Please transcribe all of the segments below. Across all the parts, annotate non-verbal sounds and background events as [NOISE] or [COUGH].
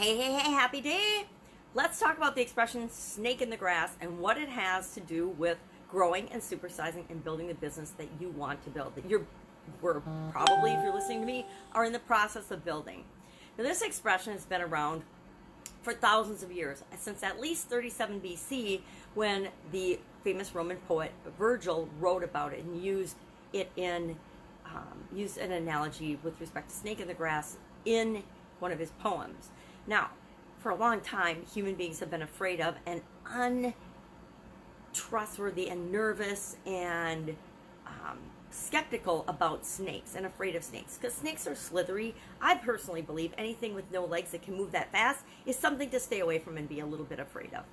Hey, hey, hey, happy day! Let's talk about the expression snake in the grass and what it has to do with growing and supersizing and building the business that you want to build. That you're, we're probably, if you're listening to me, are in the process of building. Now, this expression has been around for thousands of years, since at least 37 BC, when the famous Roman poet Virgil wrote about it and used it in um, used an analogy with respect to snake in the grass in one of his poems. Now, for a long time, human beings have been afraid of and untrustworthy and nervous and um, skeptical about snakes and afraid of snakes because snakes are slithery. I personally believe anything with no legs that can move that fast is something to stay away from and be a little bit afraid of.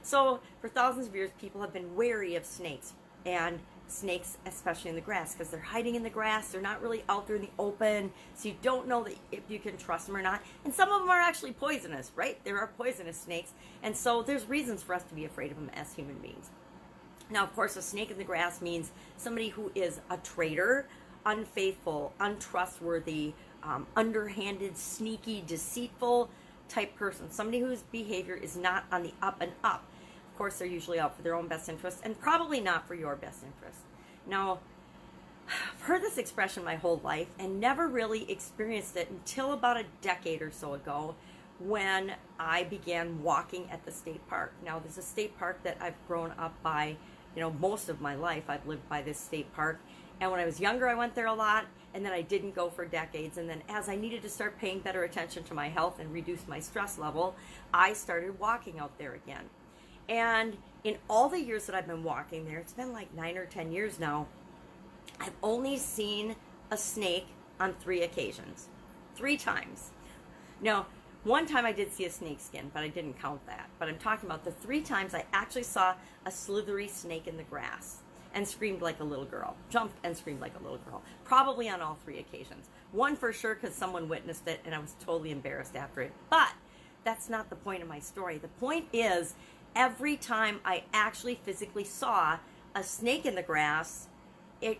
So, for thousands of years, people have been wary of snakes and snakes, especially in the grass, because they're hiding in the grass. They're not really out there in the open, so you don't know that if you can trust them or not. And some of them are actually poisonous, right? There are poisonous snakes, and so there's reasons for us to be afraid of them as human beings. Now, of course, a snake in the grass means somebody who is a traitor, unfaithful, untrustworthy, um, underhanded, sneaky, deceitful type person. Somebody whose behavior is not on the up and up. Of course, they're usually out for their own best interest and probably not for your best interest. Now, I've heard this expression my whole life and never really experienced it until about a decade or so ago when I began walking at the state park. Now, there's a state park that I've grown up by, you know, most of my life. I've lived by this state park. And when I was younger, I went there a lot, and then I didn't go for decades. And then, as I needed to start paying better attention to my health and reduce my stress level, I started walking out there again. And in all the years that I've been walking there, it's been like nine or ten years now, I've only seen a snake on three occasions. Three times. Now, one time I did see a snake skin, but I didn't count that. But I'm talking about the three times I actually saw a slithery snake in the grass and screamed like a little girl. Jumped and screamed like a little girl. Probably on all three occasions. One for sure because someone witnessed it and I was totally embarrassed after it. But that's not the point of my story. The point is every time I actually physically saw a snake in the grass, it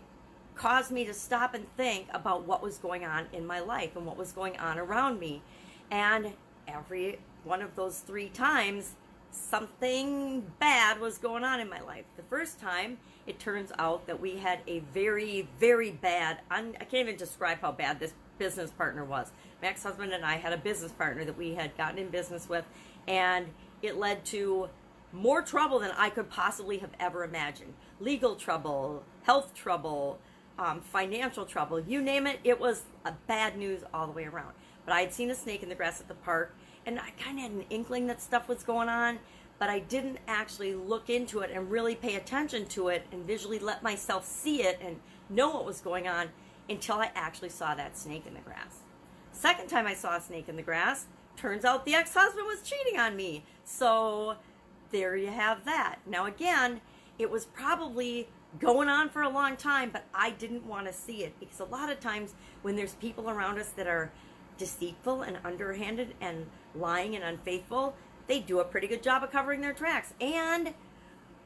caused me to stop and think about what was going on in my life and what was going on around me. And every one of those three times, something bad was going on in my life. The first time, it turns out that we had a very, very bad, I can't even describe how bad this business partner was. My ex husband and I had a business partner that we had gotten in business with, and it led to more trouble than I could possibly have ever imagined. Legal trouble, health trouble, um, financial trouble, you name it, it was bad news all the way around. But I had seen a snake in the grass at the park, and I kind of had an inkling that stuff was going on, but I didn't actually look into it and really pay attention to it and visually let myself see it and know what was going on until I actually saw that snake in the grass. Second time I saw a snake in the grass, turns out the ex husband was cheating on me. So there you have that. Now, again, it was probably going on for a long time, but I didn't want to see it because a lot of times when there's people around us that are deceitful and underhanded and lying and unfaithful, they do a pretty good job of covering their tracks. And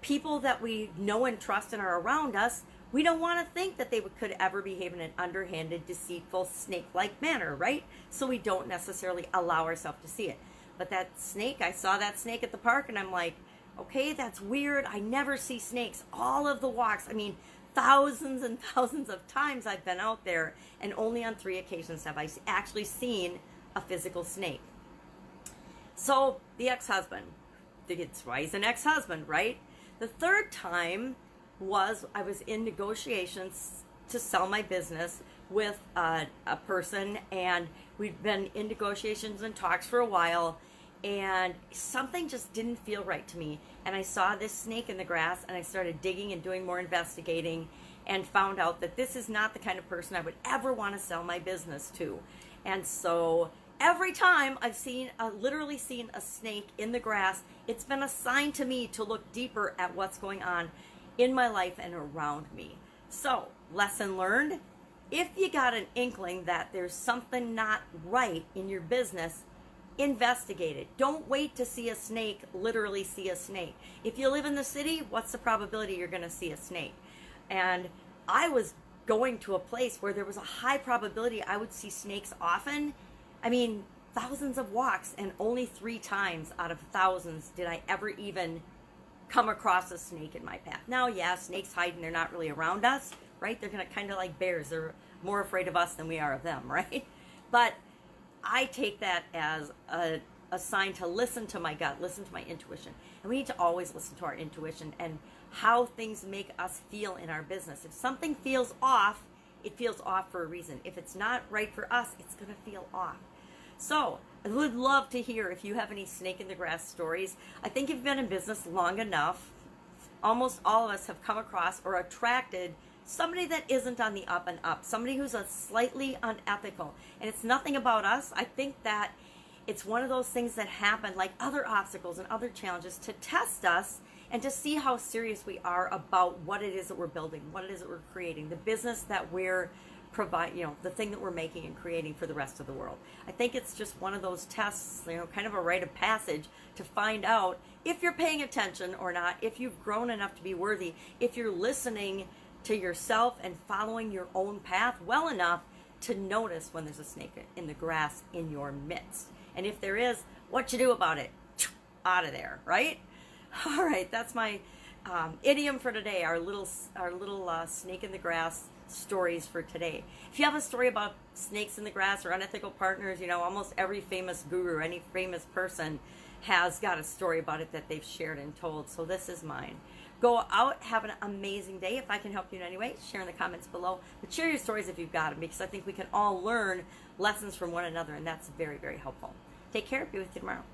people that we know and trust and are around us, we don't want to think that they could ever behave in an underhanded, deceitful, snake like manner, right? So we don't necessarily allow ourselves to see it. But that snake, I saw that snake at the park and I'm like, okay, that's weird. I never see snakes. All of the walks, I mean, thousands and [LAUGHS] thousands of times I've been out there, and only on three occasions have I actually seen a physical snake. So, the ex husband, it's why he's an ex husband, right? The third time was I was in negotiations to sell my business with uh, a person, and we'd been in negotiations and talks for a while and something just didn't feel right to me. And I saw this snake in the grass, and I started digging and doing more investigating, and found out that this is not the kind of person I would ever want to sell my business to. And so every time I've seen, uh, literally seen a snake in the grass, it's been a sign to me to look deeper at what's going on in my life and around me. So, lesson learned if you got an inkling that there's something not right in your business, investigate it. Don't wait to see a snake, literally see a snake. If you live in the city, what's the probability you're going to see a snake? And I was going to a place where there was a high probability I would see snakes often. I mean, thousands of walks, and only three times out of thousands did I ever even come across a snake in my path. Now, yeah, snakes hide and they're not really around us, right? They're gonna kind of like bears. They're more afraid of us than we are of them, [LAUGHS] right? But I take that as a, a sign to listen to my gut, listen to my intuition. And we need to always listen to our intuition and how things make us feel in our business. If something feels off, it feels off for a reason. If it's not right for us, it's going to feel off. So, I would love to hear if you have any snake in the grass stories. I think you've been in business long enough. Almost all of us have come across or attracted somebody that isn't on the up and up, somebody who's a slightly unethical. And it's nothing about us. I think that it's one of those things that happen like other obstacles and other challenges to test us and to see how serious we are about what it is that we're building, what it is that we're creating, the business that we're provide, you know, the thing that we're making and creating for the rest of the world. I think it's just one of those tests, you know, kind of a rite of passage to find out if you're paying attention or not, if you've grown enough to be worthy, if you're listening to yourself and following your own path well enough to notice when there's a snake in the grass in your midst. And if there is, what you do about it? Out of there, right? [LAUGHS] All right, that's my um, idiom for today. Our little our little uh, snake in the grass stories for today. If you have a story about snakes in the grass or unethical partners, you know almost every famous guru, any famous person has got a story about it that they've shared and told. So this is mine. Go out, have an amazing day. If I can help you in any way, share in the comments below. But share your stories if you've got them because I think we can all learn lessons from one another, and that's very, very helpful. Take care. Be with you tomorrow.